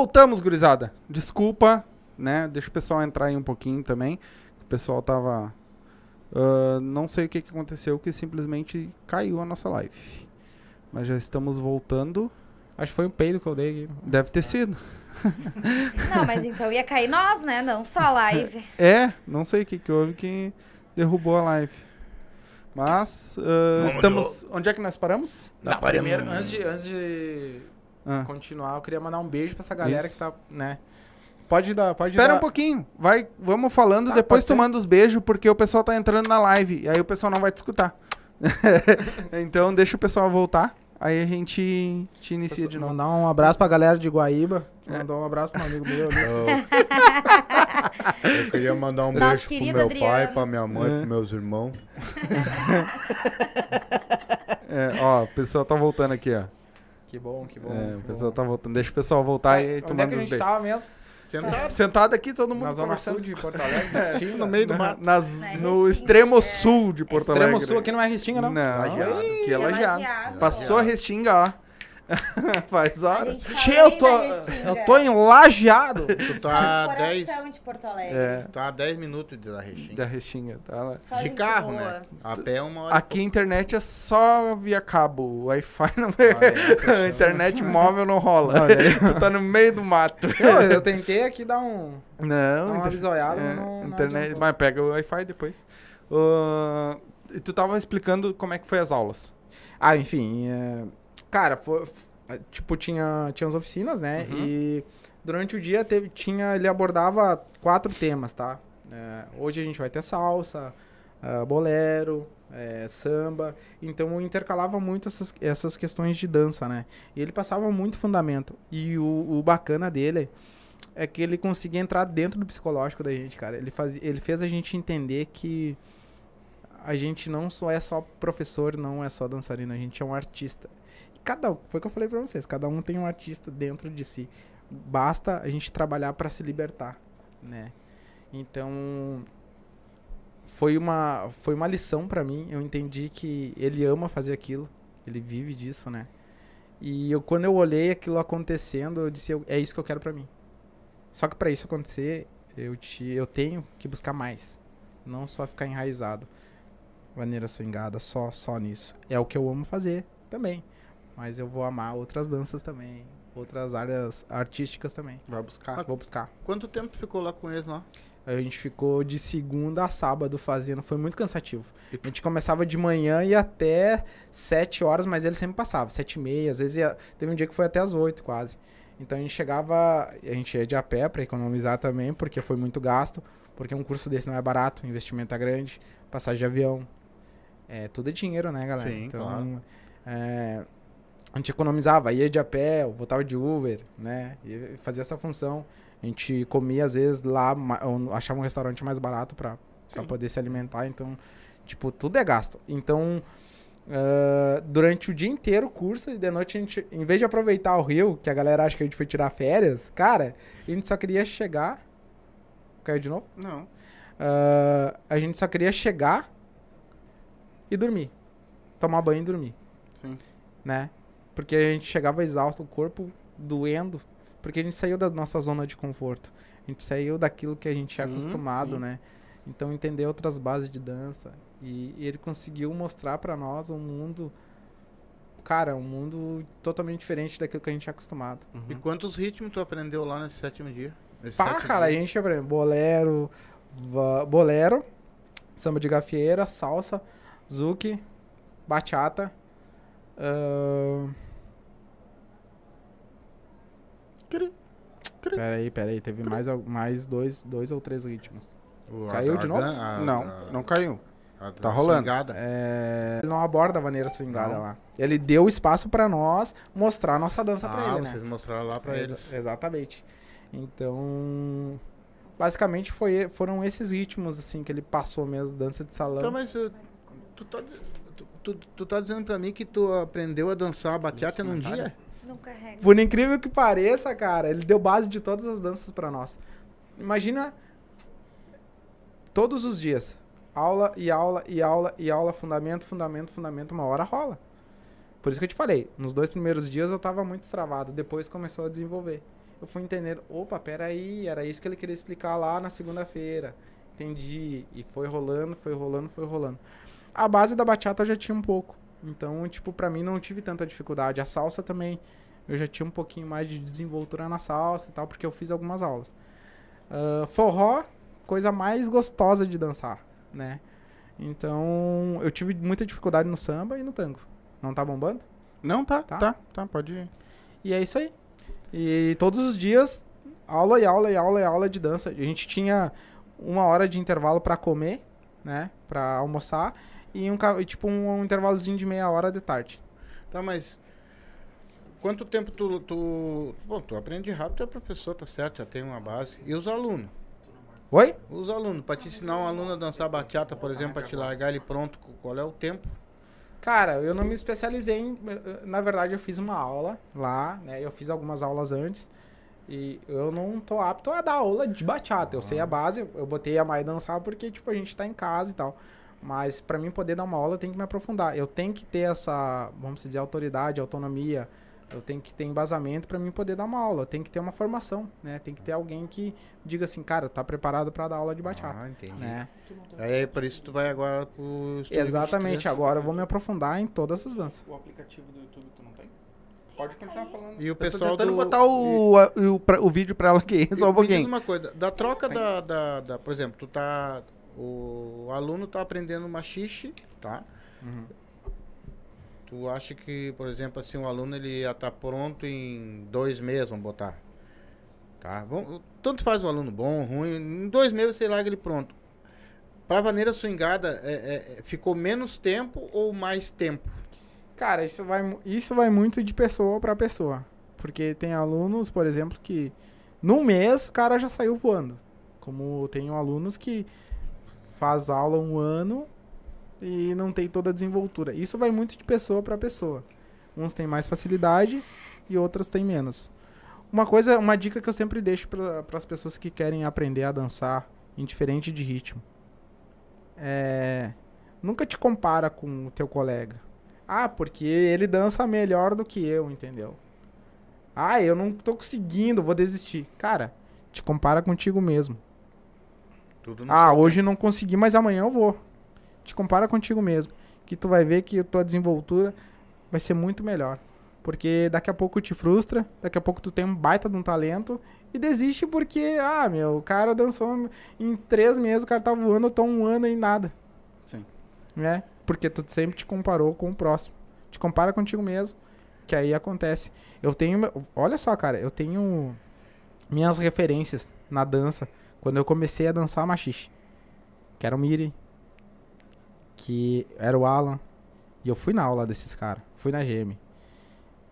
Voltamos, gurizada. Desculpa, né? Deixa o pessoal entrar aí um pouquinho também. O pessoal tava. ah, não sei o que, que aconteceu, que simplesmente caiu a nossa live. Mas já estamos voltando. Acho que foi um peido que eu dei aqui. Deve ter sido. Não, mas então ia cair nós, né? Não só a live. É, não sei o que, que houve que derrubou a live. Mas Vamos estamos. Onde é que nós paramos? Dá Não, para primeiro, antes de, antes de Ah. continuar, eu queria mandar um beijo pra essa galera Isso. que tá, né? Pode dar, pode Espera dar. um pouquinho. Vai, vamos falando, Tá, depois tu manda os beijos, porque o pessoal tá entrando na live. E aí o pessoal não vai te escutar. então deixa o pessoal voltar. Aí a gente te inicia de novo. Mandar um abraço pra galera de Guaíba. É. Mandar um abraço pra um amigo meu ali. Eu, queria mandar um Nosso beijo pro meu Adriano. pai, pra minha mãe, É. pros meus irmãos. É, ó, o pessoal tá voltando aqui, ó. Que bom, que bom. É, o que pessoal bom. tá voltando. Deixa o pessoal voltar e aí tu Onde é que a os gente beijos. tava mesmo? Sentado Sentado aqui, todo mundo Na zona sul de Porto Alegre, Restinga, no meio do Na- mato. nas- Na no extremo é. sul de Porto Extremo Alegre. sul aqui não é Restinga, não. Não, Lajeado. aqui é É lajeado. Passou a Restinga, ó. Faz hora. tá além eu tô, eu tô enlajeado. Tu tá a Coração 10, de Porto Alegre. É, tá a 10 minutos de La Restinga. da Restinga, tá lá. Só De carro, boa. né? A pé é uma hora. Aqui a internet é só via cabo. O Wi-Fi não é. Internet móvel não rola. Olha tu tá no meio do mato. Eu, eu tentei aqui dar um, dar Não, uma inter- bisoiada, é, mas não, não internet. adiantou. mas pega o Wi-Fi depois. E tu tava explicando como é que foi as aulas. Ah, enfim, é, cara, foi, é, tipo, tinha, tinha as oficinas, né? Uhum. E durante o dia teve, tinha, ele abordava quatro temas, tá? É, hoje a gente vai ter salsa, ah, bolero, é, samba. Então eu intercalava muito essas, essas questões de dança, né? E ele passava muito fundamento. E o, o bacana dele é que ele conseguia entrar dentro do psicológico da gente, cara. Ele, fazia, ele fez a gente entender que a gente não só é só professor, não é só dançarino, a gente é um artista. E cada um, foi o que eu falei pra vocês, cada um tem um artista dentro de si. Basta a gente trabalhar pra se libertar, né? Então foi uma foi uma lição pra mim, eu entendi que ele ama fazer aquilo, ele vive disso, né? E eu quando eu olhei aquilo acontecendo, eu disse, é isso que eu quero pra mim. Só que pra isso acontecer, eu te, eu tenho que buscar mais, não só ficar enraizado maneira swingada só só nisso. É o que eu amo fazer também, mas eu vou amar outras danças também, outras áreas artísticas também. Vai buscar. Vou buscar. Quanto tempo ficou lá com eles lá? A gente ficou de segunda a sábado fazendo, foi muito cansativo. A gente começava de manhã e até sete horas, mas ele sempre passava, sete e meia, às vezes ia, teve um dia que foi até as oito quase. Então a gente chegava, a gente ia de a pé pra economizar também, porque foi muito gasto, porque um curso desse não é barato, o investimento é grande, passagem de avião, é tudo é dinheiro, né, galera? Sim, então, claro. é, a gente economizava, ia de a pé, voltava de Uber, né? E fazia essa função. A gente comia, às vezes, lá, achava um restaurante mais barato pra, pra poder se alimentar. Então, tipo, tudo é gasto. Então, ah, durante o dia inteiro o curso, e de noite a gente, em vez de aproveitar o Rio, que a galera acha que a gente foi tirar férias, cara, a gente só queria chegar. Caiu de novo? Não. Ah, a gente só queria chegar e dormir. Tomar banho e dormir Sim. né? Porque a gente chegava exausto, o corpo doendo, porque a gente saiu da nossa zona de conforto. A gente saiu daquilo que a gente é Sim, acostumado, sim. né? Então entender outras bases de dança e, e ele conseguiu mostrar pra nós um mundo cara, um mundo totalmente diferente daquilo que a gente é acostumado. E quantos ritmos tu aprendeu lá nesse sétimo dia? Nesse Pá, sétimo cara, a dia? gente aprende bolero, bolero, samba de gafieira, salsa, zouk, bachata, ahn, Peraí, peraí, teve mais, mais dois, dois ou três ritmos. O- a- Caiu de novo? a- não, a- não caiu. a- Tá rolando. swingada. É, ele não aborda a maneira swingada Não. lá. Ele deu espaço pra nós mostrar a nossa dança pra Ah, ele, vocês né? mostraram lá pra Exa- eles. Exatamente. Então, basicamente foi, foram esses ritmos assim que ele passou mesmo, dança de salão. Então, mas uh, tu tá, tu, tu, tu tá dizendo pra mim que tu aprendeu a dançar bachata num dia? Não carrega. Por incrível que pareça, cara, ele deu base de todas as danças pra nós. Imagina todos os dias. Aula e aula e aula e aula, fundamento, fundamento, fundamento, uma hora rola. Por isso que eu te falei, nos dois primeiros dias eu tava muito travado, depois começou a desenvolver. eu fui entendendo, opa, peraí, era isso que ele queria explicar lá na segunda-feira. Entendi. E foi rolando, foi rolando, foi rolando. A base da bachata eu já tinha um pouco. Então, tipo, pra mim não tive tanta dificuldade. A salsa também, eu já tinha um pouquinho mais de desenvoltura na salsa e tal, porque eu fiz algumas aulas. Ah, forró, coisa mais gostosa de dançar, né? Então, eu tive muita dificuldade no samba e no tango. Não tá bombando? Não, tá, Tá. tá, tá, pode ir. E é isso aí. E todos os dias, aula e aula e aula e aula de dança. A gente tinha uma hora de intervalo pra comer, né? Pra almoçar. E um, tipo um, intervalozinho de meia hora de tarde. Tá, mas quanto tempo tu, tu... Bom, tu aprende rápido, é professor, tá certo, já tem uma base. E os alunos? Oi? Os alunos, pra te ensinar um aluno a dançar bachata, por exemplo, pra te largar ele pronto, qual é o tempo? Cara, eu não me especializei em. Na verdade, eu fiz uma aula lá, né? Eu fiz algumas aulas antes. E eu não tô apto a dar aula de bachata. Eu sei a base, eu botei a Maia dançar porque, tipo, a gente tá em casa e tal. Mas pra mim poder dar uma aula, eu tenho que me aprofundar. Eu tenho que ter essa, vamos dizer, autoridade, autonomia. Eu tenho que ter embasamento pra mim poder dar uma aula. Eu tenho que ter uma formação, né? Tem que ter alguém que diga assim, cara, tá preparado pra dar aula de bachata, Ah, entendi. né? Aí por isso tu vai agora pro Exatamente. 23. Agora eu vou me aprofundar em todas as danças. O aplicativo do YouTube tu não tem? Pode continuar falando. E o Eu tô pessoal tentando do... botar o, a- o, pra- o vídeo pra ela aqui, E- só um me diz pouquinho. uma coisa, da troca da, da, da- Por exemplo, tu tá. O aluno tá aprendendo machixe, tá? Uhum. Tu acha que, por exemplo, assim, o aluno ele ia estar pronto em dois meses, vamos botar. Tá? Bom, tanto faz um aluno bom, ruim, em dois meses você larga ele pronto. Pra vaneira swingada, é, é, é, ficou menos tempo ou mais tempo? Cara, isso vai, isso vai muito de pessoa pra pessoa. Porque tem alunos, por exemplo, que num mês o cara já saiu voando. Como tenho alunos que faz aula um ano e não tem toda a desenvoltura. Isso vai muito de pessoa pra pessoa. Uns têm mais facilidade e outros têm menos. Uma coisa, uma dica que eu sempre deixo para as pessoas que querem aprender a dançar, indiferente de ritmo, é nunca te compara com o teu colega. Ah, porque ele dança melhor do que eu, entendeu? Ah, eu não tô conseguindo, vou desistir. Cara, te compara contigo mesmo. Ah, hoje não consegui, mas amanhã eu vou. Te compara contigo mesmo. Que tu vai ver que a tua desenvoltura vai ser muito melhor. Porque daqui a pouco te frustra, daqui a pouco tu tem um baita de um talento e desiste porque, ah, meu, o cara dançou em três meses, o cara tá voando, eu tô um ano e nada. Sim. Né? Porque tu sempre te comparou com o próximo. Te compara contigo mesmo, que aí acontece. Eu tenho, olha só, cara, eu tenho minhas referências na dança quando eu comecei a dançar machixe. Que era o Miri, que era o Alan, e eu fui na aula desses caras, fui na GM.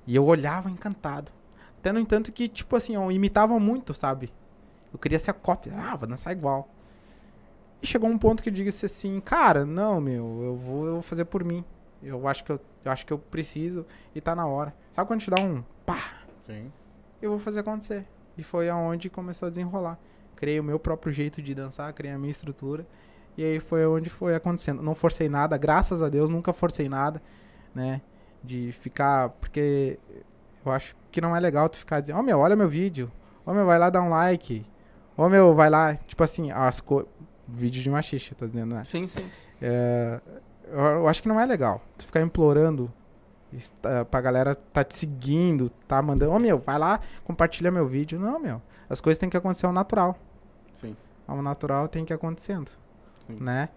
E eu olhava encantado. Até no entanto que, tipo assim, eu imitava muito, sabe? Eu queria ser a cópia. Ah, vou dançar igual. E chegou um ponto que eu disse assim, cara, não, meu, eu vou, eu vou fazer por mim. Eu acho que eu, eu acho que eu preciso e tá na hora. Sabe quando te dá um pá? Sim. Eu vou fazer acontecer. E foi aonde começou a desenrolar. Criei o meu próprio jeito de dançar, criei a minha estrutura. E aí foi onde foi acontecendo. Não forcei nada, graças a Deus, nunca forcei nada, né? De ficar. Porque eu acho que não é legal tu ficar dizendo, ó meu, olha meu vídeo. Ó meu, vai lá dar um like. Ó meu, vai lá. Tipo assim, as co... vídeo de machixe, tô dizendo, né? Sim, sim. É, eu, acho que não é legal. Tu ficar implorando tá- pra galera tá te seguindo, tá mandando, ô meu, vai lá, compartilha meu vídeo. Não, meu. As coisas têm que acontecer ao natural. Ao natural tem que ir acontecendo. Sim. Né?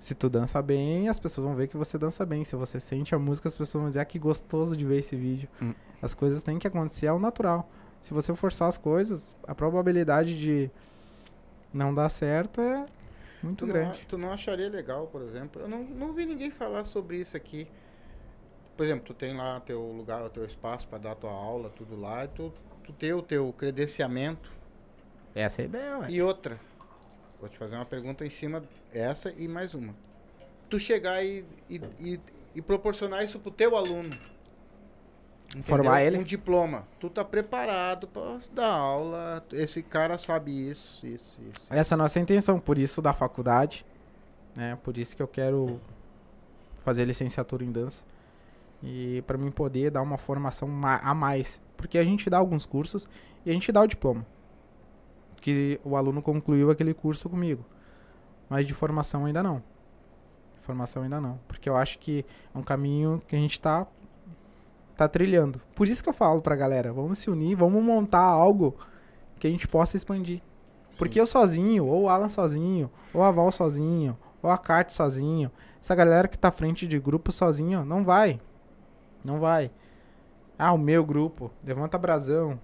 Se tu dança bem, as pessoas vão ver que você dança bem. Se você sente a música, as pessoas vão dizer, ah, que gostoso de ver esse vídeo. Hum. As coisas têm que acontecer ao natural. Se você forçar as coisas, a probabilidade de não dar certo é muito Tu não, grande. tu não acharia legal, por exemplo? Eu não, não vi ninguém falar sobre isso aqui. Por exemplo, tu tem lá teu lugar, o teu espaço para dar tua aula, tudo lá, e tu, tu ter o teu credenciamento. Essa é a ideia, ué. E outra, vou te fazer uma pergunta em cima essa e mais uma. Tu chegar e, e, e, e proporcionar isso pro teu aluno. Entendeu? Formar ele? Um diploma. Tu tá preparado para dar aula. Esse cara sabe isso, isso, isso. Essa é a nossa intenção, por isso da faculdade, né? Por isso que eu quero fazer licenciatura em dança. E para mim poder dar uma formação ma- a mais Porque a gente dá alguns cursos e a gente dá o diploma. Que o aluno concluiu aquele curso comigo. Mas de formação ainda não. De formação ainda não. Porque eu acho que é um caminho que a gente tá, tá trilhando. Por isso que eu falo pra galera, vamos se unir, vamos montar algo que a gente possa expandir. Porque eu sozinho, ou o Alan sozinho, ou a Val sozinho, ou a Cart sozinho, essa galera que tá à frente de grupo sozinho, não vai. Não vai. Ah, o meu grupo, levanta brasão.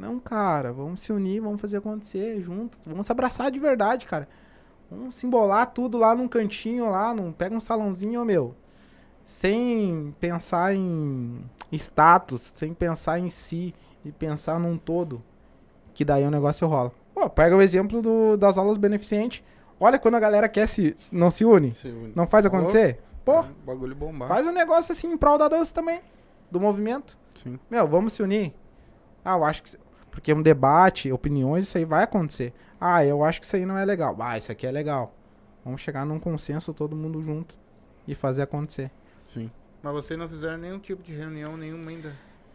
Não, cara, vamos se unir, vamos fazer acontecer junto. Vamos se abraçar de verdade, cara. Vamos se embolar tudo lá num cantinho lá, num, pega um salãozinho, meu. Sem pensar em status, sem pensar em si e pensar num todo. Que daí o negócio rola. Pô, pega o exemplo do, das aulas beneficentes. Olha quando a galera quer se. não se une. Se une. Não faz acontecer? Pô, É, bagulho bombar. faz um negócio assim em prol da dança também. Do movimento. Sim. Meu, vamos se unir. Ah, eu acho que. Porque um debate, opiniões, isso aí vai acontecer. Ah, eu acho que isso aí não é legal. Ah, isso aqui é legal. Vamos chegar num consenso todo mundo junto e fazer acontecer. Sim. Mas vocês não fizeram nenhum tipo de reunião nenhuma ainda.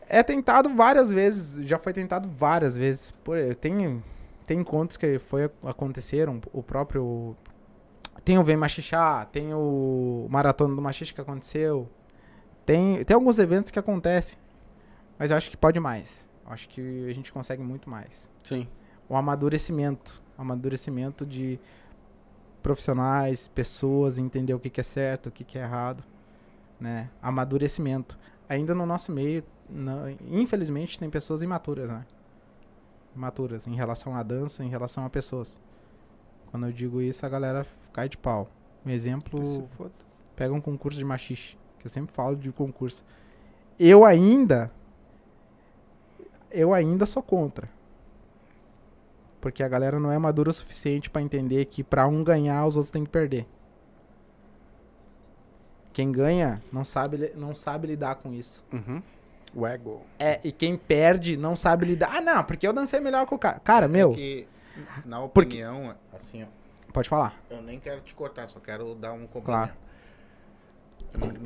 É tentado várias vezes, já foi tentado várias vezes. Por, tem, tem encontros que foi, aconteceram, o próprio. Tem o Vem Machixá, tem o Maratona do Machixe que aconteceu. Tem, tem alguns eventos que acontecem. Mas eu acho que pode mais. Acho que a gente consegue muito mais. Sim. O amadurecimento. O amadurecimento de profissionais, pessoas, entender o que, que é certo, o que, que é errado. Né? Amadurecimento. Ainda no nosso meio, na- infelizmente, tem pessoas imaturas, né? Imaturas em relação à dança, em relação a pessoas. Quando eu digo isso, a galera cai de pau. Um exemplo, pega um concurso de machixe, que eu sempre falo de concurso. Eu ainda eu ainda sou contra. Porque a galera não é madura o suficiente pra entender que pra um ganhar, os outros têm que perder. Quem ganha não sabe, não sabe lidar com isso. Uhum. O ego. É, e quem perde não sabe lidar. Ah, não, porque eu dancei melhor que o cara. Cara, meu, É que, na Porque- opinião, assim, ó, pode falar. eu nem quero te cortar, só quero dar um complemento.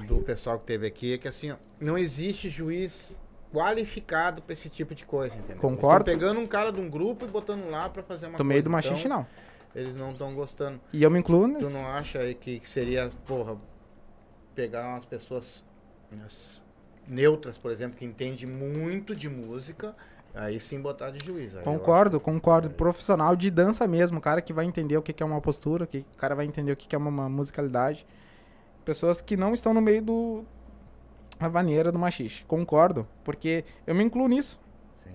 Do pessoal que teve aqui, é que assim, ó, não existe juiz qualificado pra esse tipo de coisa, entendeu? Concordo. Pegando um cara de um grupo e botando lá pra fazer uma Do meio do machixe, Então, não. Eles não estão gostando. E eu me incluo Tu nisso. não acha aí que, que seria, porra, pegar umas pessoas neutras, por exemplo, que entendem muito de música, aí sim botar de juiz. Concordo, concordo. Profissional de dança mesmo, cara que vai entender o que é uma postura, que o cara vai entender o que é uma musicalidade. Pessoas que não estão no meio do a vaneira do machixe. Concordo, porque eu me incluo nisso. Sim.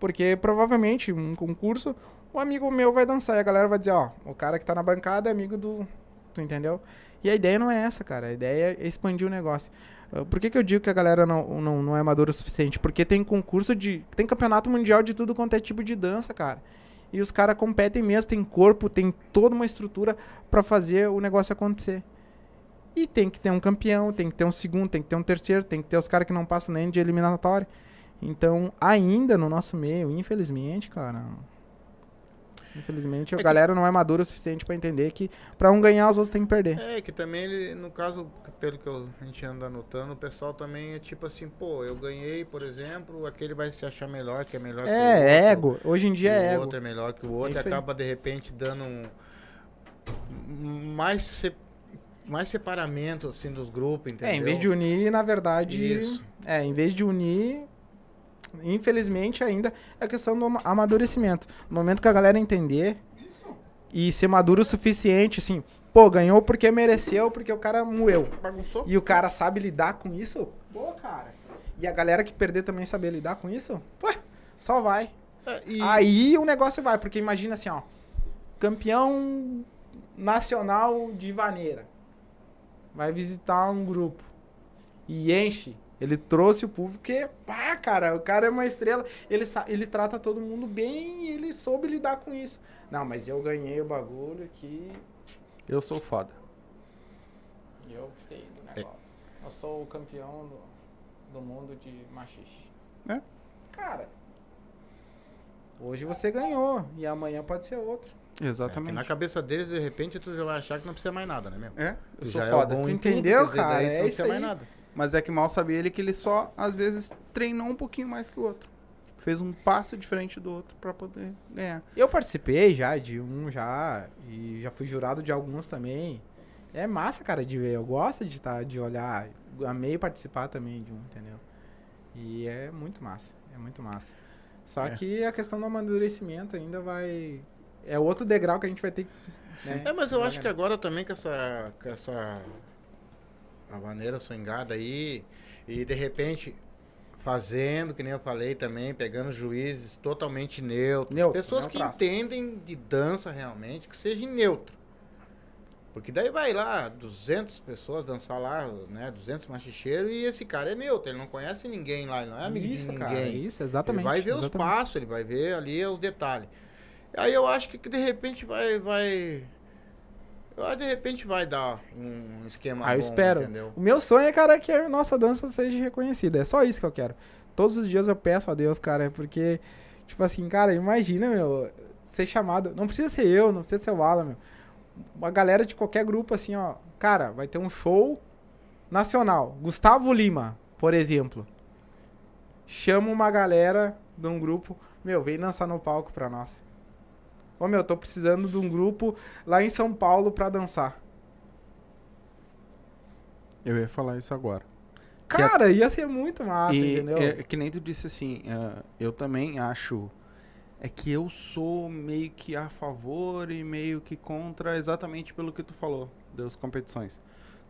Porque provavelmente um concurso, um amigo meu vai dançar e a galera vai dizer, ó, o cara que tá na bancada é amigo do, tu entendeu? E a ideia não é essa, cara. A ideia é expandir o negócio. Uh, Por que, que eu digo que a galera não, não, não é madura o suficiente? Porque tem concurso de. Tem campeonato mundial de tudo quanto é tipo de dança, cara. E os caras competem mesmo, tem corpo, tem toda uma estrutura pra fazer o negócio acontecer. E tem que ter um campeão, tem que ter um segundo, tem que ter um terceiro, tem que ter os caras que não passam nem de eliminatória. Então, ainda no nosso meio, infelizmente, cara. Infelizmente, a É que- galera não é madura o suficiente pra entender que pra um ganhar, os outros têm que perder. É, que também ele, no caso, pelo que eu- a gente anda anotando, o pessoal também é tipo assim, pô, eu ganhei, por exemplo, aquele vai se achar melhor, que é melhor que o outro. É, ego. Hoje em dia é o ego. outro é melhor que o outro aí. acaba de repente dando um- mais se- mais separamento assim dos grupos, entendeu? É, em vez de unir, na verdade. Isso. É, em vez de unir, infelizmente ainda é questão do ama- amadurecimento. No momento que a galera entender e ser maduro o suficiente, assim, pô, ganhou porque mereceu, porque o cara moeu. bagunçou. E o cara sabe lidar com isso, pô, cara. E a galera que perder também saber lidar com isso, pô, só vai. É, e- Aí o negócio vai, porque imagina assim, ó. Campeão nacional de vaneira. Vai visitar um grupo. E enche. Ele trouxe o público porque, pá, cara, o cara é uma estrela. Ele, ele trata todo mundo bem e ele soube lidar com isso. Não, mas eu ganhei o bagulho aqui. Eu sou foda. E eu sei do negócio. Eu sou o campeão do, do mundo de machixe. É. Cara, hoje você ganhou e amanhã pode ser outro. É, Exatamente. na cabeça deles, de repente, tu já vai achar que não precisa mais nada, né, meu? É, eu sou já foda. é Tu tudo, entendeu, dizer, cara? daí É não isso precisa mais aí. nada. Mas é que mal sabia ele que ele só, às vezes, treinou um pouquinho mais que o outro. Fez um passo diferente do outro pra poder ganhar. Eu participei já de um já e já fui jurado de alguns também. É massa, cara, de ver. Eu gosto de estar de olhar. Amei participar também de um, entendeu? E é muito massa. É muito massa. Só É. que a questão do amadurecimento ainda vai. É outro degrau que a gente vai ter que. Né? É, mas eu acho que agora também com essa, com essa a maneira swingada aí, e de repente fazendo, que nem eu falei também, pegando juízes totalmente neutros, Neutro, pessoas que entendem de dança realmente, que seja neutro. Porque daí vai lá 200 pessoas dançar lá, né, 200 machicheiros e esse cara é neutro, ele não conhece ninguém lá, ele não é amigo isso, de cara. ninguém. Isso, exatamente. Ele vai ver os exatamente. passos, ele vai ver ali os detalhes. Aí eu acho que de repente vai. vai eu acho que de repente vai dar um esquema Ah, eu bom, espero. entendeu? O meu sonho é, cara, que a nossa dança seja reconhecida. É só isso que eu quero. Todos os dias eu peço a Deus, cara, porque, tipo assim, cara, imagina, meu, ser chamado. Não precisa ser eu, não precisa ser o Alan, meu. Uma galera de qualquer grupo, assim, ó. Cara, vai ter um show nacional. Gustavo Lima, por exemplo. Chama uma galera de um grupo. Meu, vem dançar no palco pra nós. Ô, meu, tô precisando de um grupo lá em São Paulo pra dançar. Eu ia falar isso agora. Cara, ia ser muito massa, e entendeu? é, que nem tu disse assim, ah, eu também acho. É que eu sou meio que a favor e meio que contra exatamente pelo que tu falou das competições.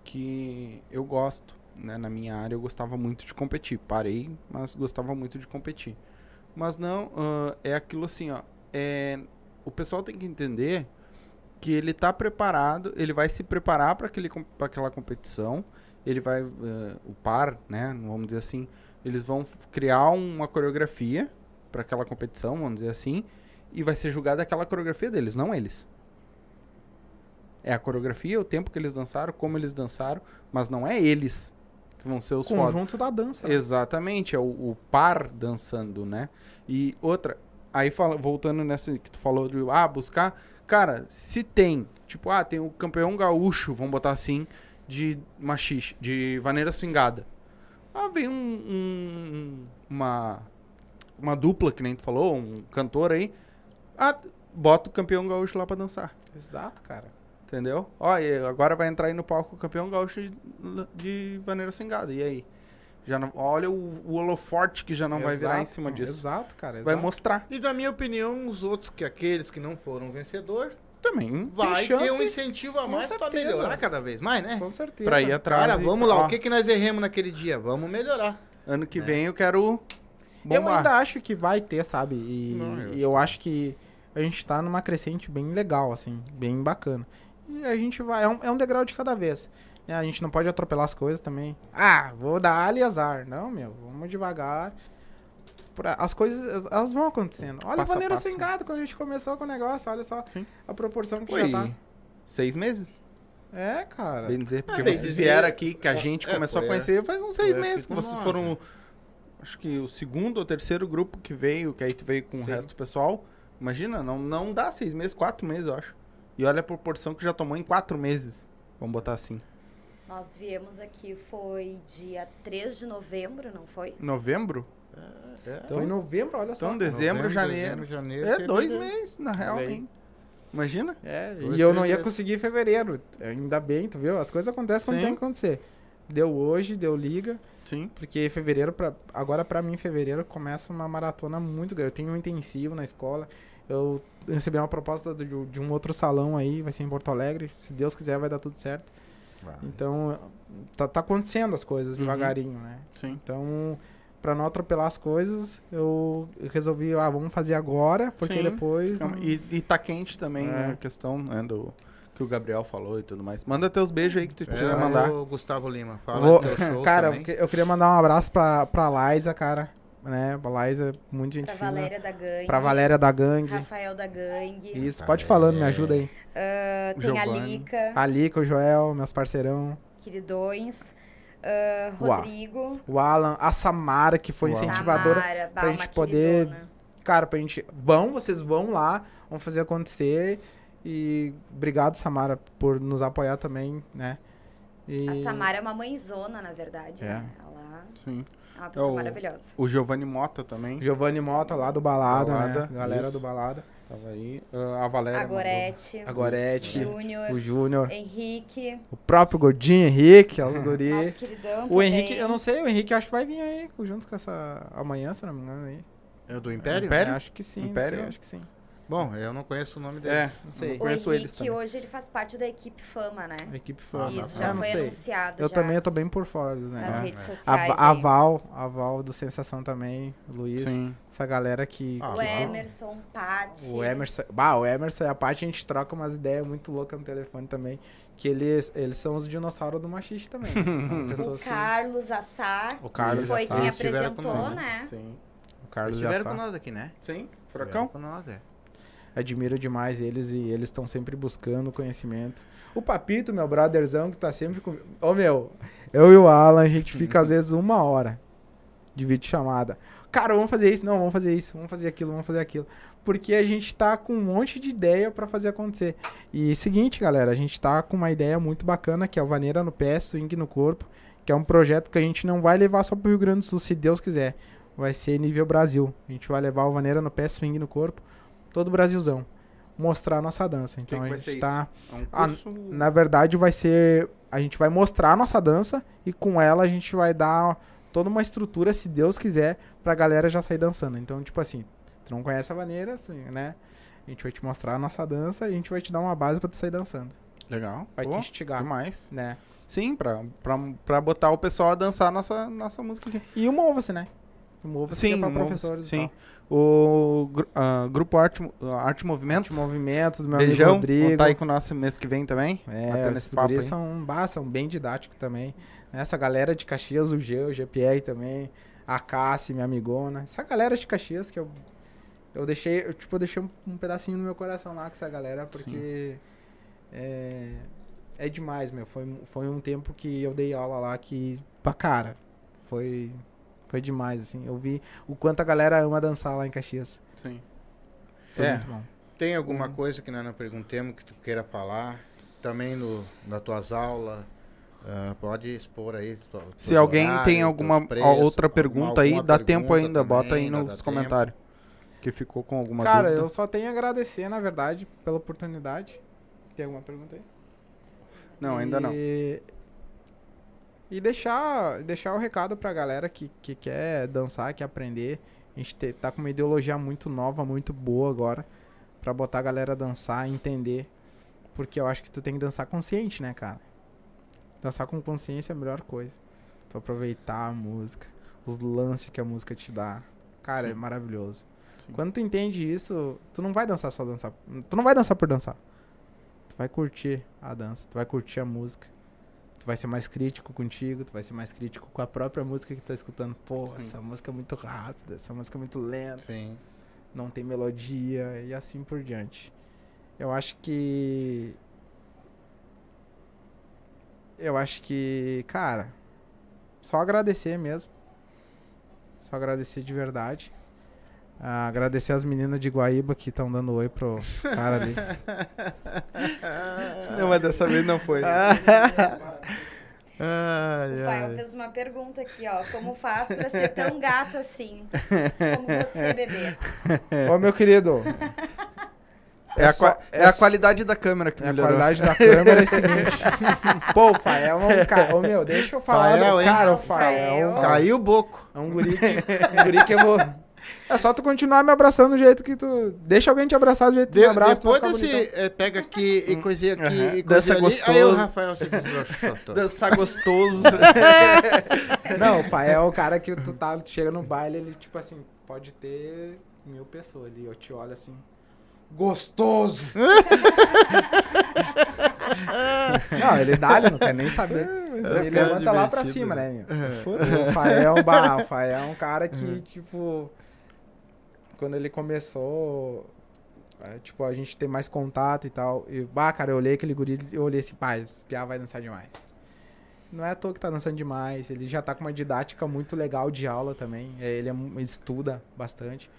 Que eu gosto, né? Na minha área eu gostava muito de competir. Parei, mas gostava muito de competir. Mas não, ah, é aquilo assim, ó. É, o pessoal tem que entender que ele tá preparado, ele vai se preparar para aquela competição ele vai eh, o par, né, vamos dizer assim, eles vão criar uma coreografia para aquela competição, vamos dizer assim, e vai ser julgada aquela coreografia deles, não eles. É a coreografia, o tempo que eles dançaram, como eles dançaram, mas não é eles que vão ser os conjunto da dança. né? Exatamente, é o, o par dançando, né? E outra, aí fala, voltando nessa que tu falou de ah, buscar, cara, se tem, tipo, ah, tem o campeão gaúcho, vamos botar assim, de machixe, de vaneira swingada. Ah, vem um, um- uma uma dupla que nem tu falou, um cantor aí, ah, bota o campeão gaúcho lá pra dançar. Exato, cara. Entendeu? Ó, e agora vai entrar aí no palco o campeão gaúcho de, de vaneira swingada. E aí? Já não, olha o, o holoforte que já não vai virar em Exato, cima disso. Exato, cara. Vai exato. mostrar E na minha opinião, os outros, que aqueles que não foram vencedor, também. vai chance, ter um incentivo a mais para melhorar cada vez mais, né? Com certeza. Pra ir atrás. Cara, e- vamos lá, ó, o que, que nós erramos naquele dia? Vamos melhorar. Ano que vem eu quero Eu bombar. ainda acho que vai ter, sabe? E, Não, eu e eu acho que a gente tá numa crescente bem legal, assim, bem bacana. E a gente vai. É um, é um degrau de cada vez. Né? A gente não pode atropelar as coisas também. Ah, vou dar ali azar. Não, meu, vamos devagar. As coisas, elas vão acontecendo. Olha Passo a a maneira sem gado quando a gente começou com o negócio. Olha só Sim. a proporção que Foi já tá. seis meses? É, cara. Bem dizer, porque bem vocês dizer, vieram aqui, que a gente é, começou a foi, conhecer faz uns seis meses. Que vocês nós, foram, né? acho que o segundo ou terceiro grupo que veio, que aí tu veio com o Sim. resto do pessoal. Imagina, não, não dá seis meses, quatro meses, eu acho. E olha a proporção que já tomou em quatro meses. Vamos botar assim. Nós viemos aqui, foi dia 3 de novembro, não foi? Novembro? Foi em novembro, olha só. Então, dezembro, janeiro. janeiro. É, dois meses, na real, hein? Imagina? É, Dois, e eu não ia meses. conseguir em fevereiro. Ainda bem, tu viu? As coisas acontecem quando Sim. tem que acontecer. Deu hoje, deu liga. Sim. Porque fevereiro, pra, agora pra mim, fevereiro começa uma maratona muito grande. Eu tenho um intensivo na escola. Eu recebi uma proposta de, de um outro salão aí, vai ser em Porto Alegre. Se Deus quiser, vai dar tudo certo. Então, tá, tá acontecendo as coisas Uhum. devagarinho, né? Sim. Então, pra não atropelar as coisas, eu resolvi, ah, vamos fazer agora, porque Sim. depois. Não- E, e tá quente também É. né, a questão né, do que o Gabriel falou e tudo mais. Manda teus beijos aí que tu É, quiser mandar. o Gustavo Lima, fala Vou- show Cara, eu, também. eu queria mandar um abraço pra, pra Liza, cara. Né? A Liza, muito gente Pra fina. Valéria da Gangue. Pra Valéria da Gangue. Rafael da Gangue. Isso, pode falando, me É. ajuda aí. ah, tem a Giovanni. Lica, A Lica, o Joel, meus parceirão. queridões. Uá. Rodrigo. O Alan, a Samara, que foi Uau. incentivadora. Tamara, bah, pra gente poder- queridona. Cara, pra gente. Vão, vocês vão lá, vão fazer acontecer. E obrigado, Samara, por nos apoiar também, né? E... A Samara é uma mãezona, na verdade. É. Né? Ela Sim. É uma pessoa É o- maravilhosa. O Giovanni Mota também. Giovanni Mota lá do Balada, Balada, né? Galera isso. do Balada. Tava aí. Ah, a Valéria. A Gorete, A Gorete, Júnior, o Júnior, Henrique, o próprio Gordinho Henrique, guri. nosso queridão O também. Henrique, eu não sei, o Henrique acho que vai vir aí junto com essa amanhã, se não me engano aí. É do Império? Império? É, acho que sim, Império? sei, acho que sim. Bom, eu não conheço o nome dele. É, Não sei. eu O conheço eles Henrique também. hoje ele faz parte da equipe Fama, né? A equipe fã. Isso, já É, não foi sei. anunciado Eu já também tô bem por fora dos nas negócios. redes A, sociais. a aí. Val, a Val do Sensação também, o Luiz, Sim. essa galera que... Ah, O que- Emerson, Paty. O Emerson, bah, o Emerson e a Paty, a gente troca umas ideias muito loucas no telefone também. Que eles, eles são os dinossauros do machiste também. né? São O pessoas que. Carlos Assá O Carlos foi quem Eles estiveram apresentou, conosco. né? Sim. O Eles Carlos estiveram Assá. com nós aqui, né? Sim. Estiveram Furacão? com nós, é. Admiro demais eles e eles estão sempre buscando conhecimento. O Papito, meu brotherzão, que tá sempre comigo. Ô meu, eu e o Alan, a gente fica às vezes uma hora de vídeo chamada. Cara, vamos fazer isso, não, vamos fazer isso, vamos fazer aquilo, vamos fazer aquilo. Porque a gente tá com um monte de ideia pra fazer acontecer. E seguinte, galera, a gente tá com uma ideia muito bacana que é o Vaneira no Pé, Swing no Corpo, que é um projeto que a gente não vai levar só pro Rio Grande do Sul, se Deus quiser. Vai ser nível Brasil. A gente vai levar o Vaneira no Pé, Swing no Corpo, todo o Brasilzão. Mostrar a nossa dança. Então que a gente ser isso? tá. É um. Na verdade, vai ser. A gente vai mostrar a nossa dança e com ela a gente vai dar toda uma estrutura, se Deus quiser, pra galera já sair dançando. Então, tipo assim, tu não conhece a maneira, assim, né? A gente vai te mostrar a nossa dança e a gente vai te dar uma base pra tu sair dançando. Legal. Vai Pô, te instigar, Demais. né? Sim, pra, pra, pra botar o pessoal a dançar nossa, nossa música aqui. E o Mova-se, né? O Mova-se Sim, é pra professores e sim. tal. O ah, Grupo Arte, Arte Movimento. Arte Movimentos, meu Beijão. amigo Rodrigo. Tá aí com o nosso mês que vem também. É, esses guris são, bah, são bem didáticos também. Essa galera de Caxias, o G, o GPR também, a Cassi, minha amigona. Essa galera de Caxias que eu, eu deixei, eu, tipo, eu deixei um, um pedacinho no meu coração lá com essa galera, porque é, é demais, meu. Foi, foi um tempo que eu dei aula lá que, pra cara, foi, foi demais, assim. Eu vi o quanto a galera ama dançar lá em Caxias. Sim. Foi É. muito bom. Tem alguma Uhum. coisa que nós não perguntemos que tu queira falar? Também no, nas tuas aulas? ah, pode expor aí. tua- Se alguém horários, tem alguma preços, outra alguma- pergunta aí, alguma dá tempo pergunta ainda. Bota aí também, dá nos tempo. comentários. Que ficou com alguma Cara, dúvida. eu só tenho a agradecer, na verdade, pela oportunidade. Tem alguma pergunta aí? Não, ainda não. E, deixar, deixar o recado pra galera que, que quer dançar, quer aprender. A gente te- tá com uma ideologia muito nova, muito boa agora. Pra botar a galera a dançar, entender. Porque eu acho que tu tem que dançar consciente, né, cara? Dançar com consciência é a melhor coisa. Tu aproveitar a música, os lances que a música te dá. Cara, é Sim. maravilhoso. Sim. Quando tu entende isso, tu não vai dançar só dançar. Tu não vai dançar por dançar. Tu vai curtir a dança, tu vai curtir a música. Vai ser mais crítico contigo, tu vai ser mais crítico com a própria música que tu tá escutando. Pô, Sim. essa música é muito rápida, essa música é muito lenta, Sim. não tem melodia e assim por diante. Eu acho que. Eu acho que, cara, só agradecer mesmo. Só agradecer de verdade. Ah, agradecer as meninas de Guaíba que estão dando oi pro cara ali. Não, mas dessa vez não foi. O Fael fez uma pergunta aqui, ó. Como faz pra ser tão gato assim? Como você, bebê? Ô, meu querido, É, a, É só- qua- é é a qualidade da câmera que a melhorou. qualidade da câmera é a seguinte. Pô, o Fael é um cara. Ô, meu, deixa eu falar Fael, do hein? cara, o O Fael. é Fael. Caiu o boco. É um guri que, um guri que eu vou... É só tu continuar me abraçando do jeito que tu... Deixa alguém te abraçar do jeito que tu De- me abraça. tu depois desse. eh, pega aqui e coisinha aqui Aham. e Dança coisinha ali. Aí o gostoso. Rafael se. Dançar gostoso. Não, o Fael é o cara que tu tá, tu chega no baile, ele tipo assim, pode ter mil pessoas ali, eu te olho assim, gostoso! não, ele dá, ele não quer nem saber. é ele cara levanta lá pra divertido, cima, né? né, meu? O Fael, bah, o Fael é um cara que, tipo, quando ele começou, é, tipo, a gente ter mais contato e tal, e, bah, cara, eu olhei aquele guri, eu olhei assim, pai, esse piá vai dançar demais. Não é à toa que tá dançando demais. Ele já tá com uma didática muito legal de aula também. É, Ele, é ele estuda bastante.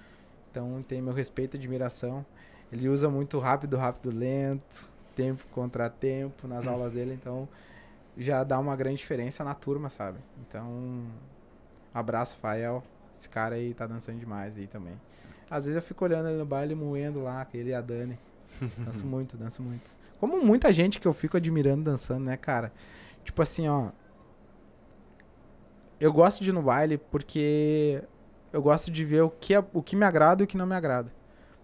Então tem meu respeito e admiração. Ele usa muito rápido, rápido, lento, tempo contra tempo nas aulas dele. Então já dá uma grande diferença na turma, sabe? Então, abraço, Fael. Esse cara aí tá dançando demais aí também. Às vezes eu fico olhando ele no baile moendo lá, ele e a Dani. Danço muito, danço muito. Como muita gente que eu fico admirando dançando, né, cara? Tipo assim, ó. Eu gosto de ir no baile porque eu gosto de ver o que, é- o que me agrada e o que não me agrada.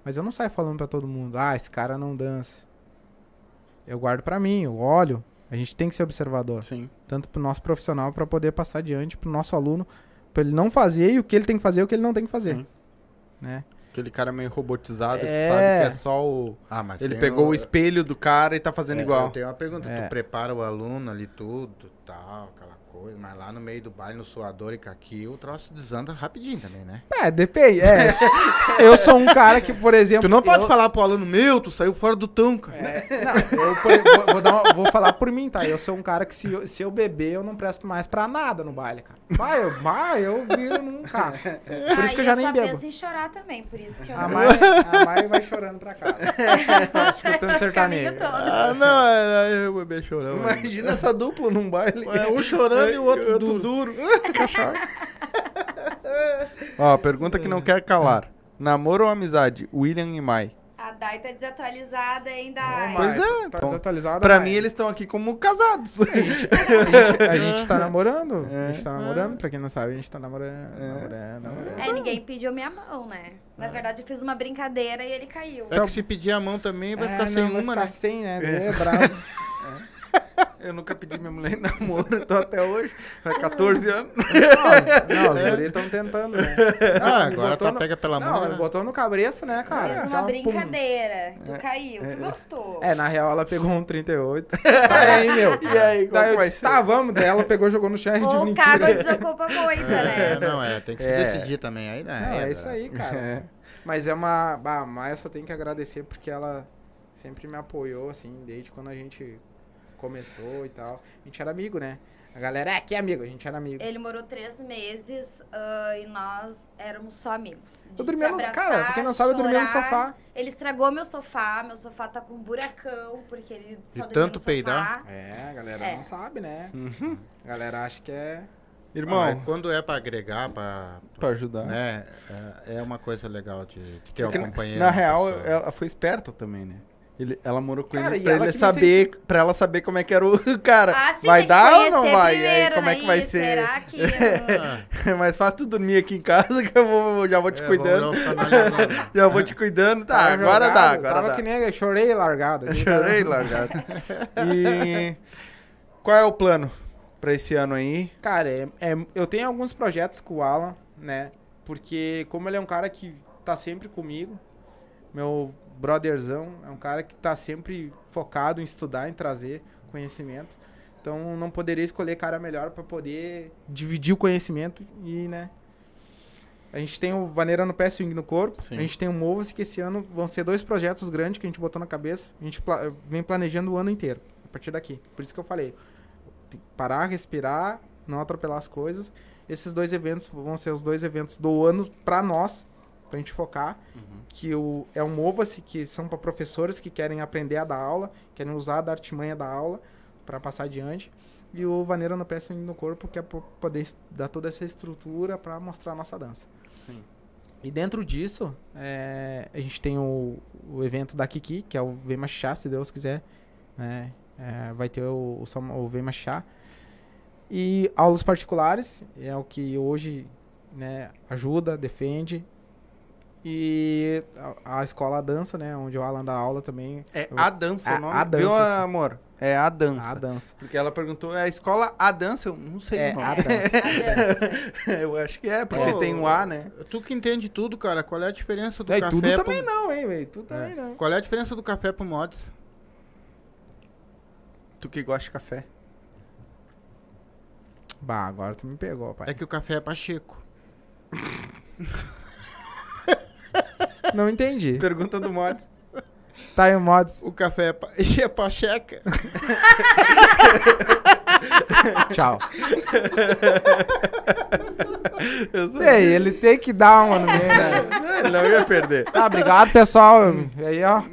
Mas eu não saio falando pra todo mundo, ah, esse cara não dança. Eu guardo pra mim, eu olho. A gente tem que ser observador. Sim. Tanto pro nosso profissional pra poder passar adiante pro nosso aluno, pra ele não fazer e o que ele tem que fazer e o que ele não tem que fazer. Sim. Né? Aquele cara meio robotizado que É. sabe que é só o. Ah, mas Ele pegou o- o espelho do cara e tá fazendo É, igual. Eu tenho uma pergunta. É. Tu prepara o aluno ali tudo, tal, aquela coisa, mas lá no meio do baile, no suador e caqui, o troço desanda rapidinho também, né? É, depende. É. eu sou um cara que, por exemplo. Tu não pode eu- falar pro aluno, meu, tu saiu fora do tão, cara. É, não, eu por- vou, vou dar uma- vou falar por mim, tá? Eu sou um cara que se eu, se eu beber, eu não presto mais pra nada no baile, cara. Vai, eu, vai, eu viro num cara. Por isso que eu já nem só bebo. em chorar também, por isso que eu A Mai, a Mai vai chorando pra casa. escutando o sertanejo. Ah, não, é, eu bebê chorão. Imagina essa dupla num baile. É, um chorando e o outro duro. Ó, pergunta que não quer calar. Namoro ou amizade? William e Mai. A Dai tá desatualizada ainda. Ô, Pois é, Tá então, desatualizada. Pra Mai. mim, eles estão aqui como casados. A gente, a gente tá namorando. A gente tá É. namorando. Pra quem não sabe, a gente tá namorando. Namorando, namorando. É, ninguém pediu minha mão, né? Na verdade, eu fiz uma brincadeira e ele caiu. É que se pedir a mão também vai É, ficar não, sem vai uma, ficar né? sem, né? É bravo. Eu nunca pedi minha mulher em namoro, tô até hoje. Faz 14 anos. Não, não os guris estão tentando, né? Ah, agora tu no- pega pela Não, mão. me né? botou no cabreço, né, cara? Fiz uma Aquela pum. brincadeira. Tu caiu. Tu gostou. É, na real ela pegou um 38. tá aí, meu. E aí, qual Daí eu disse, tá, vamos. Daí ela pegou e jogou no chão de mentira. caga ou desocupa moita, É, né? não, é, tem que se É. decidir também. Aí, né, Não, é é, isso aí, cara. É. Mas é uma... Bah, a Maia só tem que agradecer porque ela sempre me apoiou, assim, desde quando a gente começou e tal. A gente era amigo, né? A galera, é, que é amigo, a gente era amigo. Ele morou três meses ah, e nós éramos só amigos. De Eu dormia no... abraçar, Cara, pra quem não sabe, eu dormia no sofá. Ele estragou meu sofá. Meu sofá tá com um buracão, porque ele De só dormia tanto sofá. peidar? É, a galera É. não sabe, né? Uhum. A galera acha que é... Irmão, Ah, quando é pra agregar, pra, pra ajudar. né, é, é uma coisa legal de, de ter um Porque, companheiro. na real, pessoa. ela foi esperta também, né? Ele, ela morou com Cara, ele pra, ele que me saber, pra ela saber como é que era o cara. Ah, sim, vai dar ou não vai? Aí, primeiro, como é né? que vai E ser? Será que... É mais fácil tu dormir aqui em casa que eu vou, já vou te É, cuidando. Já vou te cuidando. Tá, Tava agora dá, jogado, agora Tava dá. que nem... Eu chorei largado. Eu chorei largado. E qual é o plano pra esse ano aí? Cara, é, é- eu tenho alguns projetos com o Alan, né? Porque como ele é um cara que tá sempre comigo, meu brotherzão, é um cara que tá sempre focado em estudar, em trazer conhecimento. Então não poderia escolher cara melhor pra poder dividir o conhecimento e, né? A gente tem o Vaneira no Pé Swing no Corpo, Sim. a gente tem o Movas que esse ano vão ser dois projetos grandes que a gente botou na cabeça. A gente pla- vem planejando o ano inteiro, a partir daqui. Por isso que eu falei, parar, respirar, não atropelar as coisas. Esses dois eventos vão ser os dois eventos do ano pra nós, pra gente focar. Que o, é o Mova-se, que são para professores que querem aprender a dar aula, querem usar da artimanha da aula para passar adiante. E o Vaneira no Pé Swing no Corpo, que é para poder dar toda essa estrutura para mostrar a nossa dança. Sim. E dentro disso, é, a gente tem o, o evento da Kiki, que é o Vem Machá, se Deus quiser. né? É, vai ter o, o, som- o Vem Machá. E aulas particulares, é o que hoje né, ajuda, defende. E a, a escola dança, né? Onde o Alan dá aula também. É Eu- a dança A- o nome. a dança, Viu, sim. amor? É a dança. A dança. Porque ela perguntou, é a escola a dança? Eu não sei É. A dança. Eu acho que é, porque Pô, tem um A, né? Tu que entende tudo, cara. Qual é a diferença do É, café tudo pro... também não, hein, velho? Tudo É. também não. Qual é a diferença do café pro mods? Tu que gosta de café. Bah, agora tu me pegou, pai. É que o café é pacheco. Não entendi. Pergunta do mod. Tá aí o mods. O café é, pa... é pacheca. Tchau. Ei, ele tem que dar uma no meio, né? Ele não ia perder. Tá, obrigado, pessoal. E aí, ó.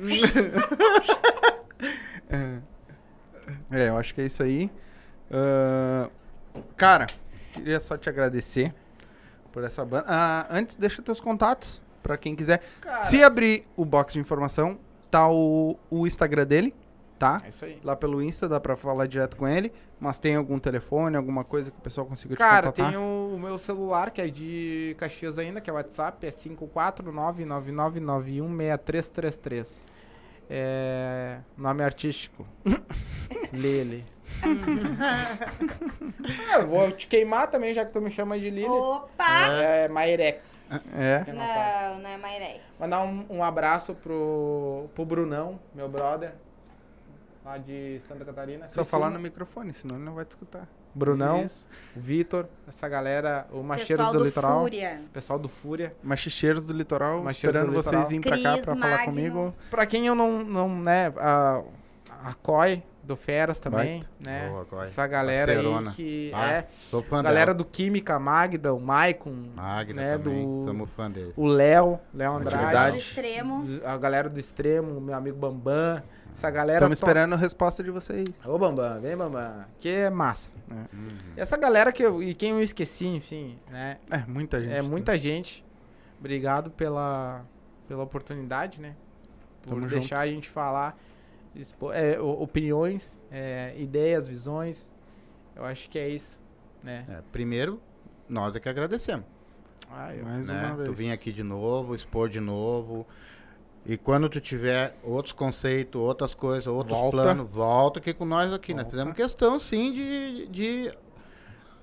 É, eu acho que é isso aí. Ah, cara, queria só te agradecer por essa banda. Ah, antes, deixa teus contatos pra quem quiser. Cara, Se abrir o box de informação, tá o, o Instagram dele, tá? é isso aí. Lá pelo Insta, dá pra falar direto com ele. Mas tem algum telefone, alguma coisa que o pessoal consiga te Cara, contatar? tem o, o meu celular, que é de Caxias ainda, que é o WhatsApp, é 54999916333. É. Nome artístico. Lele. Ah, eu vou te queimar também, já que tu me chama de Lili. Opa! É Mairex. É. Não sabe. Não, não é Mairex. Mandar um, um abraço pro, pro Brunão, meu brother, lá de Santa Catarina. Só Criciúma. falar no microfone, senão ele não vai te escutar. Brunão, Isso. Vitor, essa galera, o Macheiros do, do Litoral, Fúria. pessoal do Fúria. Machicheiros do Litoral, Macheiros esperando do vocês virem pra cá pra falar Magno. comigo. Pra quem eu não, não né, a, a COI do Feras também, né? Boa. Essa galera aí que Ah, é, Sou fã galera dela. do Química, Magda, o Maicon, Magda né, também. do- Somos fã deles. o Léo, Léo Do Andrade, Atividade. extremo. a galera do Extremo, o meu amigo Bambam, essa galera... Estamos to- esperando a resposta de vocês. Ô Bambam, vem Bambam, que é massa. Uhum. Essa galera que eu, e quem eu esqueci, enfim, né? É, muita gente. É muita gente. Obrigado pela, pela oportunidade, né? Por Tamo deixar a gente falar, é, opiniões, é, ideias, visões. Eu acho que é isso, né? É, primeiro, nós é que agradecemos. Ah, eu- Mais né? uma vez. Tu vir aqui de novo, expor de novo. E quando tu tiver outros conceitos, outras coisas, outros Volta. planos, volta aqui com nós aqui. Nós Volta. fizemos questão, sim, de, de,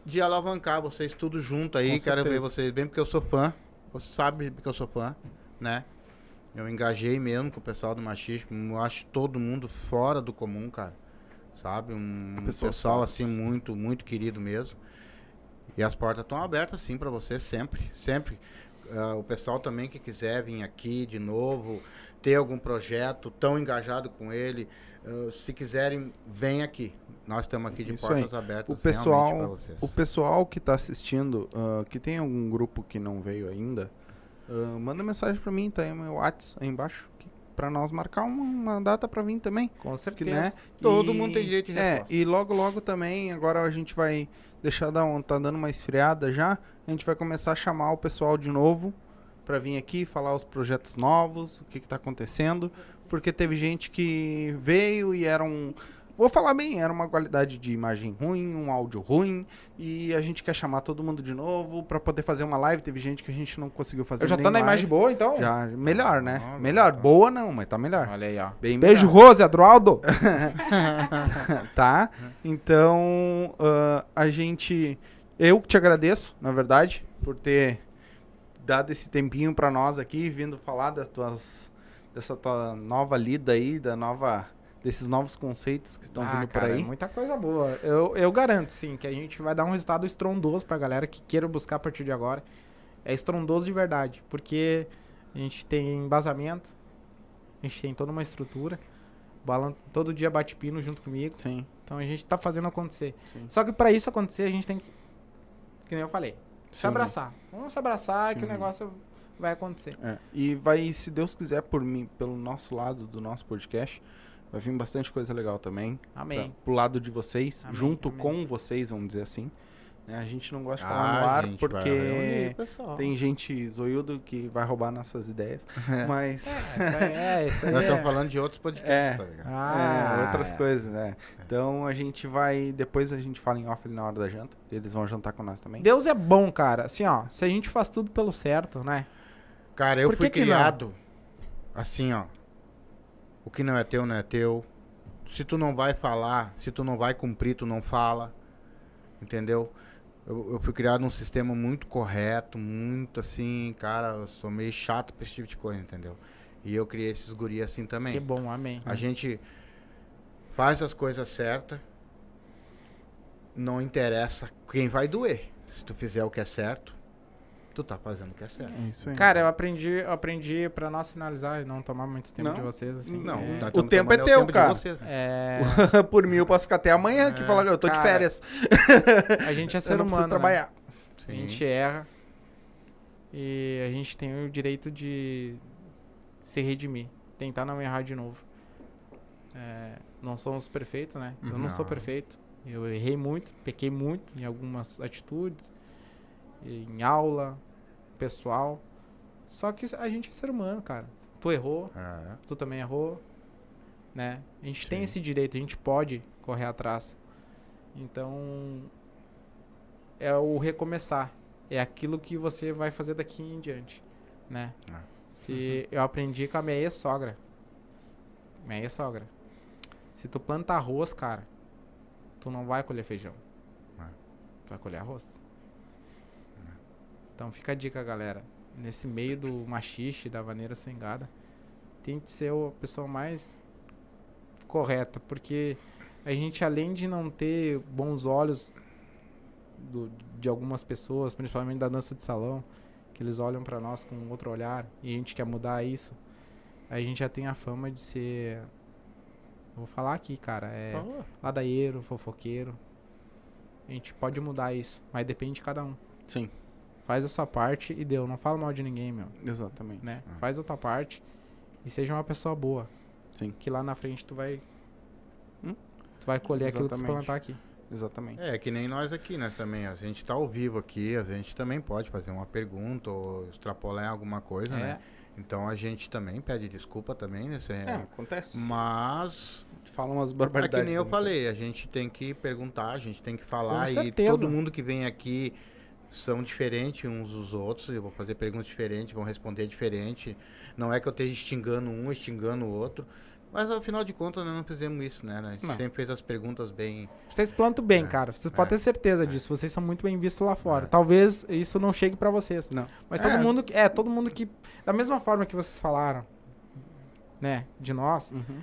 de alavancar vocês tudo junto aí. Com Quero ver certeza. vocês bem, porque eu sou fã. Você sabe que eu sou fã, né? Eu engajei mesmo com o pessoal do machismo. Eu acho todo mundo fora do comum, cara. Sabe? Um Pessoas pessoal fodas. assim muito, muito querido mesmo. E as portas estão abertas sim para você sempre, sempre. Ah, o pessoal também que quiser vir aqui de novo, ter algum projeto, tão engajado com ele, ah, se quiserem, vem aqui. Nós estamos aqui de Isso portas abertas O realmente pessoal, o pessoal que tá assistindo, ah, que tem algum grupo que não veio ainda, ah, manda mensagem pra mim, tá aí o meu WhatsApp aí embaixo, que- pra nós marcar uma, uma data pra vir também. com Que, certeza. né? Todo E- mundo tem direito de É, resposta. e logo logo também, agora a gente vai deixar dar um, tá dando uma esfriada já, a gente vai começar a chamar o pessoal de novo pra vir aqui falar os projetos novos, o que que tá acontecendo, porque teve gente que veio e era um Vou falar bem, era uma qualidade de imagem ruim, um áudio ruim, e a gente quer chamar todo mundo de novo pra poder fazer uma live. Teve gente que a gente não conseguiu fazer Eu já nem tô na live. imagem boa, então? Já, melhor, né? Ah, melhor. tá. Boa não, mas tá melhor. Olha aí, ó. Bem Beijo, melhor. Rose, Adroaldo. tá? Então, ah, a gente. Eu que te agradeço, na verdade, por ter dado esse tempinho pra nós aqui, vindo falar das tuas. dessa tua nova lida aí, da nova. Desses novos conceitos que estão ah, vindo cara, por é aí. muita coisa boa. Eu, eu garanto, sim, que a gente vai dar um resultado estrondoso pra galera que queira buscar a partir de agora. É estrondoso de verdade, porque a gente tem embasamento, a gente tem toda uma estrutura. Balan todo dia bate pino junto comigo. Sim. Então a gente tá fazendo acontecer. Sim. Só que pra isso acontecer, a gente tem que. Que nem eu falei. Se Sim. abraçar. Vamos se abraçar que o Sim. negócio vai acontecer. É, E vai, se Deus quiser, por mim, pelo nosso lado do nosso podcast, vai vir bastante coisa legal também. Amém. Pra, pro lado de vocês, Amém, junto amém. com vocês, vamos dizer assim. Né, A gente não gosta de Ah, falar no ar reunir porque pessoal. tem gente zoiudo que vai roubar nossas ideias. Mas. É, isso aí é, isso aí Nós é. estamos falando de outros podcasts, É. tá ligado? Ah, é, outras coisas, né? Então a gente vai. Depois a gente fala em off ali na hora da janta. Eles vão jantar com nós também. Deus é bom, cara. Assim, ó, se a gente faz tudo pelo certo, né? Cara, eu fui não? criado assim, ó. O que não é teu, não é teu. Se tu não vai falar, se tu não vai cumprir, tu não fala. Entendeu? Eu, eu fui criado num sistema muito correto, muito assim, cara, eu sou meio chato pra esse tipo de coisa, entendeu? E eu criei esses guri assim também. Que bom, amém. A gente faz as coisas certas. Não interessa quem vai doer. Se tu fizer o que é certo, tu tá fazendo o que é certo. É isso aí. Cara, eu aprendi, eu aprendi pra nós finalizar e não tomar muito tempo Não. de vocês, assim. Não, é, o estamos tempo é teu, de cara. vocês, né? é, Por mim, eu posso ficar até amanhã que É. falar que eu tô de Cara, férias. a gente é ser humano, né? trabalhar. A gente erra e a gente tem o direito de se redimir, tentar não errar de novo. É, não somos perfeitos, né? Eu não, sou Não. perfeito, Eu errei muito, pequei muito em algumas atitudes, em aula, pessoal. Só que a gente é ser humano, cara. Tu errou, É. tu também errou, né? A gente tem Sim. esse direito, a gente pode correr atrás. Então, é o recomeçar. É aquilo que você vai fazer daqui em diante, né? Ah. Se eu aprendi com a minha ex-sogra. Minha ex-sogra. Se tu planta arroz, cara, tu não vai colher feijão. Ah. Tu vai colher arroz. Então fica a dica, galera. Nesse meio do machixe, da vaneira swingada, tente ser a pessoa mais correta, porque a gente, além de não ter bons olhos do- de algumas pessoas, principalmente da dança de salão, que eles olham pra nós com outro olhar e a gente quer mudar isso, a gente já tem a fama de ser. Eu vou falar aqui, cara, é ladaieiro, fofoqueiro. A gente pode mudar isso, mas depende de cada um. Sim, Faz a sua parte e deu. Não fala mal de ninguém, meu. exatamente. Né? Ah. Faz a tua parte e seja uma pessoa boa. Sim. Que lá na frente tu vai. Hum? Tu vai colher aquilo que tu Exatamente. plantar aqui. Exatamente. É, que nem nós aqui, né, também. A gente tá ao vivo aqui, a gente também pode fazer uma pergunta ou extrapolar em alguma coisa, É, né? Então a gente também pede desculpa também, né? É, acontece. Mas Fala umas é barbaridades. que nem eu né? falei, a gente tem que perguntar, a gente tem que falar Com e todo mundo que vem aqui são diferentes uns dos outros, eu vou fazer perguntas diferentes, vão responder diferente. Não é que eu esteja xingando um, xingando o outro, mas afinal de contas nós não fizemos isso, né? A gente Não. sempre fez as perguntas bem Vocês plantam bem, É, cara. Vocês é, podem ter certeza disso. Vocês são muito bem vistos lá fora. É. Talvez isso não chegue pra vocês. Não. Mas É, todo mundo. s- É, todo mundo que. Da mesma forma que vocês falaram, né? De nós, Uhum.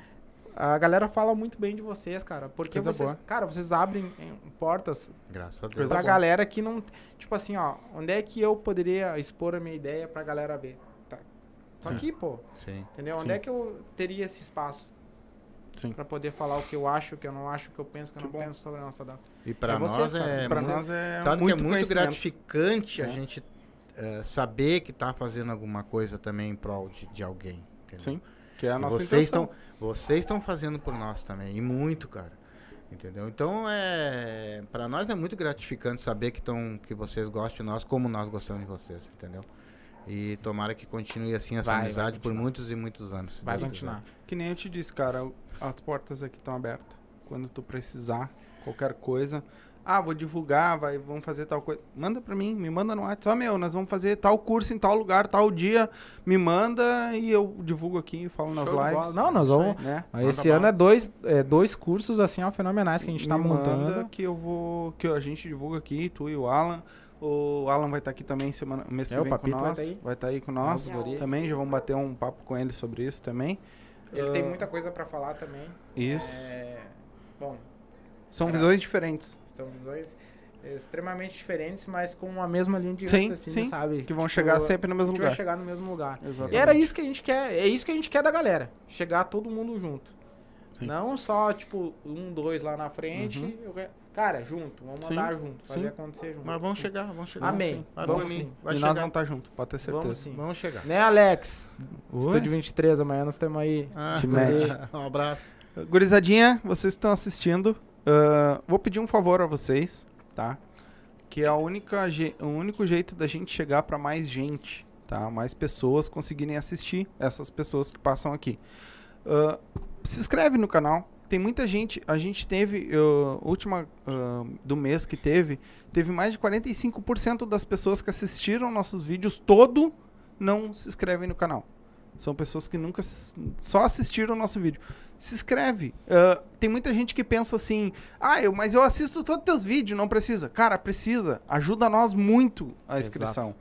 A galera fala muito bem de vocês, cara. Porque Coisa vocês. boa. Cara, vocês abrem portas Graças a Deus. Coisa pra boa. galera que não. Tipo assim, ó, onde é que eu poderia expor a minha ideia pra galera ver? Tá. Sim. aqui, pô. Sim. Entendeu? Sim. Onde é que eu teria esse espaço? Sim. Pra poder falar o que eu acho, o que eu não acho, o que eu penso, o que eu Que não bom. penso sobre a nossa dança. E para É nós vocês, cara. é Pra vocês- nós é Sabe muito que é muito gratificante a É. gente eh, saber que tá fazendo alguma coisa também em prol de, de alguém. entendeu? Sim, que é a E nossa vocês intenção. estão vocês estão fazendo por nós também e muito, cara. Entendeu? Então é para nós é muito gratificante saber que tão que vocês gostam de nós como nós gostamos de vocês, entendeu? E tomara que continue assim essa Vai, vai amizade por continuar. muitos e muitos anos. Vai Deus continuar. Que nem eu te disse, cara, as portas aqui estão abertas. Quando tu precisar, qualquer coisa. Ah, vou divulgar, vai, vamos fazer tal coisa. Manda pra mim, me manda no WhatsApp. Ó, meu, nós vamos fazer tal curso em tal lugar, tal dia. Me manda e eu divulgo aqui, falo nas Show de lives. Não, nós vamos- Né? Esse ano é dois, é dois cursos assim, ó, fenomenais que a gente tá Me montando. manda que eu vou. Que a gente divulga aqui, tu e o Alan. O Alan vai estar aqui também semana, mês que É, o vem com Papito vai nós. tá aí. Vai estar aí com nós. Legal. Também já vamos bater um papo com ele sobre isso também. Ele tem Ah, muita coisa pra falar também. Isso. É, Bom, São é. visões diferentes. São visões extremamente diferentes, mas com a mesma linha de Sim, raciocínio, sim, sabe? Que vão Tipo, chegar sempre no a mesmo gente vai lugar. chegar no mesmo lugar. Exatamente. E era isso que a gente quer, é isso que a gente quer da galera. Chegar todo mundo junto. Sim. Não só, tipo, um, dois lá na frente. Uhum. e re- Cara, junto, vamos Sim, andar junto, fazer sim. acontecer junto. Mas vamos chegar, vamos chegar. Amém. Vamos mim. sim. Vai e chegar. nós vamos estar juntos, pode ter certeza. Vamos sim. Vamos chegar. Né, Alex? Oi? Estúdio 23, amanhã nós estamos aí. Ah, Te mete. um abraço. Gurizadinha, vocês estão assistindo. Ah, vou pedir um favor a vocês, tá? Que é a única, o único jeito da gente chegar para mais gente, tá? Mais pessoas conseguirem assistir essas pessoas que passam aqui. Ah, se inscreve no canal. Tem muita gente. A gente teve, ah, última ah, do mês que teve, teve mais de 45% das pessoas que assistiram nossos vídeos todo não se inscrevem no canal. São pessoas que nunca só assistiram o nosso vídeo. Se inscreve. Ah, tem muita gente que pensa assim: ah, eu, mas eu assisto todos os teus vídeos, não precisa. Cara, precisa. Ajuda nós muito a inscrição.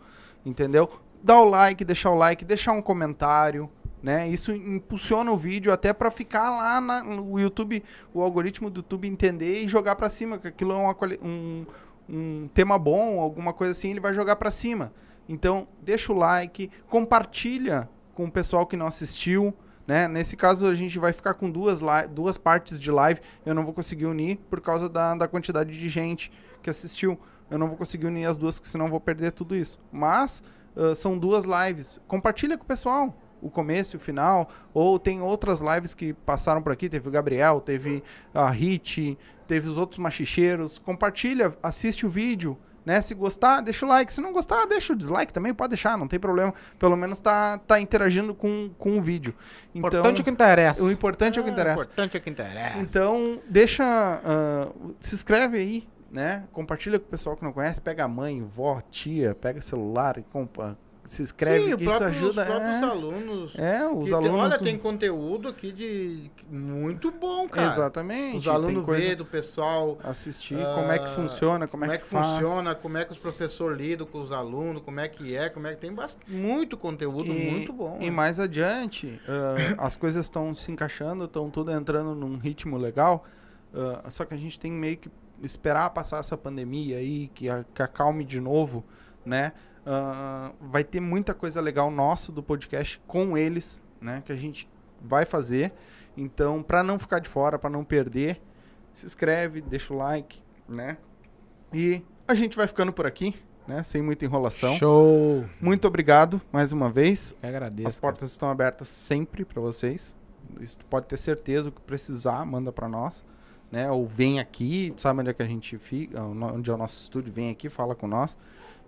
Entendeu? Dá o like, deixar o like, deixar um comentário. Né? Isso impulsiona o vídeo até para ficar lá na- no YouTube, o algoritmo do YouTube entender e jogar para cima, que aquilo é uma um, um tema bom, alguma coisa assim, ele vai jogar para cima. Então, deixa o like, compartilha com o pessoal que não assistiu, né? Nesse caso, a gente vai ficar com duas, duas partes de live. Eu não vou conseguir unir por causa da, da quantidade de gente que assistiu. Eu não vou conseguir unir as duas, porque senão vou perder tudo isso. Mas ah, são duas lives. Compartilha com o pessoal. O começo e o final. Ou tem outras lives que passaram por aqui. Teve o Gabriel, teve a Hit, teve os outros machicheiros. Compartilha, assiste o vídeo, né? Se gostar, deixa o like. Se não gostar, deixa o dislike também, pode deixar, não tem problema. Pelo menos tá, tá interagindo com, com o vídeo. Então, Importante é o que interessa. o importante é o que Ah, interessa. importante é o que interessa. Então, deixa. ah, se inscreve aí, né? Compartilha com o pessoal que não conhece. Pega a mãe, vó, tia, pega celular e compa, se inscreve, Sim, que isso próprio- ajuda. Os próprios é, alunos. é, os que tem- alunos. olha, tem conteúdo aqui de muito bom, cara. Exatamente. Os alunos vê do pessoal. assistir ah, como é que funciona, como, é que, faz. funciona, como é que os professores lidam com os alunos, como é que é, como é que tem bast... muito conteúdo, E- muito bom. E né? mais adiante, ah, as coisas estão se encaixando, estão tudo entrando num ritmo legal. ah, só que a gente tem meio que esperar passar essa pandemia aí, que, a- que acalme de novo, né? Ah, vai ter muita coisa legal nosso do podcast com eles, né? Que a gente vai fazer. Então, para não ficar de fora, para não perder, se inscreve, deixa o like, né? E a gente vai ficando por aqui, né? Sem muita enrolação. Show. Muito obrigado mais uma vez. Eu agradeço. As portas estão abertas sempre para vocês. Isso pode ter certeza o que precisar, manda para nós, né? Ou vem aqui, sabe onde é que a gente fica, onde é o nosso estúdio, vem aqui, fala com nós.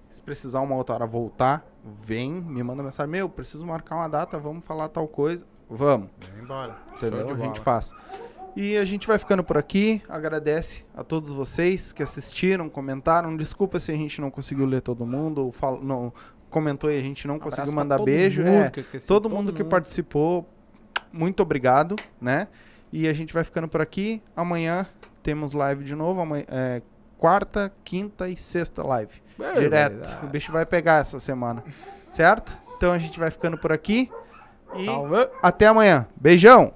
Se precisar uma outra hora voltar, vem, me manda mensagem, meu, preciso marcar uma data, vamos falar tal coisa. Vamos, Vem embora. entendeu? de A gente faz. E a gente vai ficando por aqui. Agradece a todos vocês que assistiram, comentaram. Desculpa se a gente não conseguiu ler todo mundo ou fal- não comentou e a gente não Abraço conseguiu mandar todo beijo. mundo É, que eu esqueci, todo, mundo que participou, muito obrigado, né? E a gente vai ficando por aqui. Amanhã temos live de novo. Amanhã, é, quarta, quinta e sexta live. Direto. O bicho vai pegar essa semana. Certo? Então a gente vai ficando por aqui. E Salve. até amanhã. Beijão!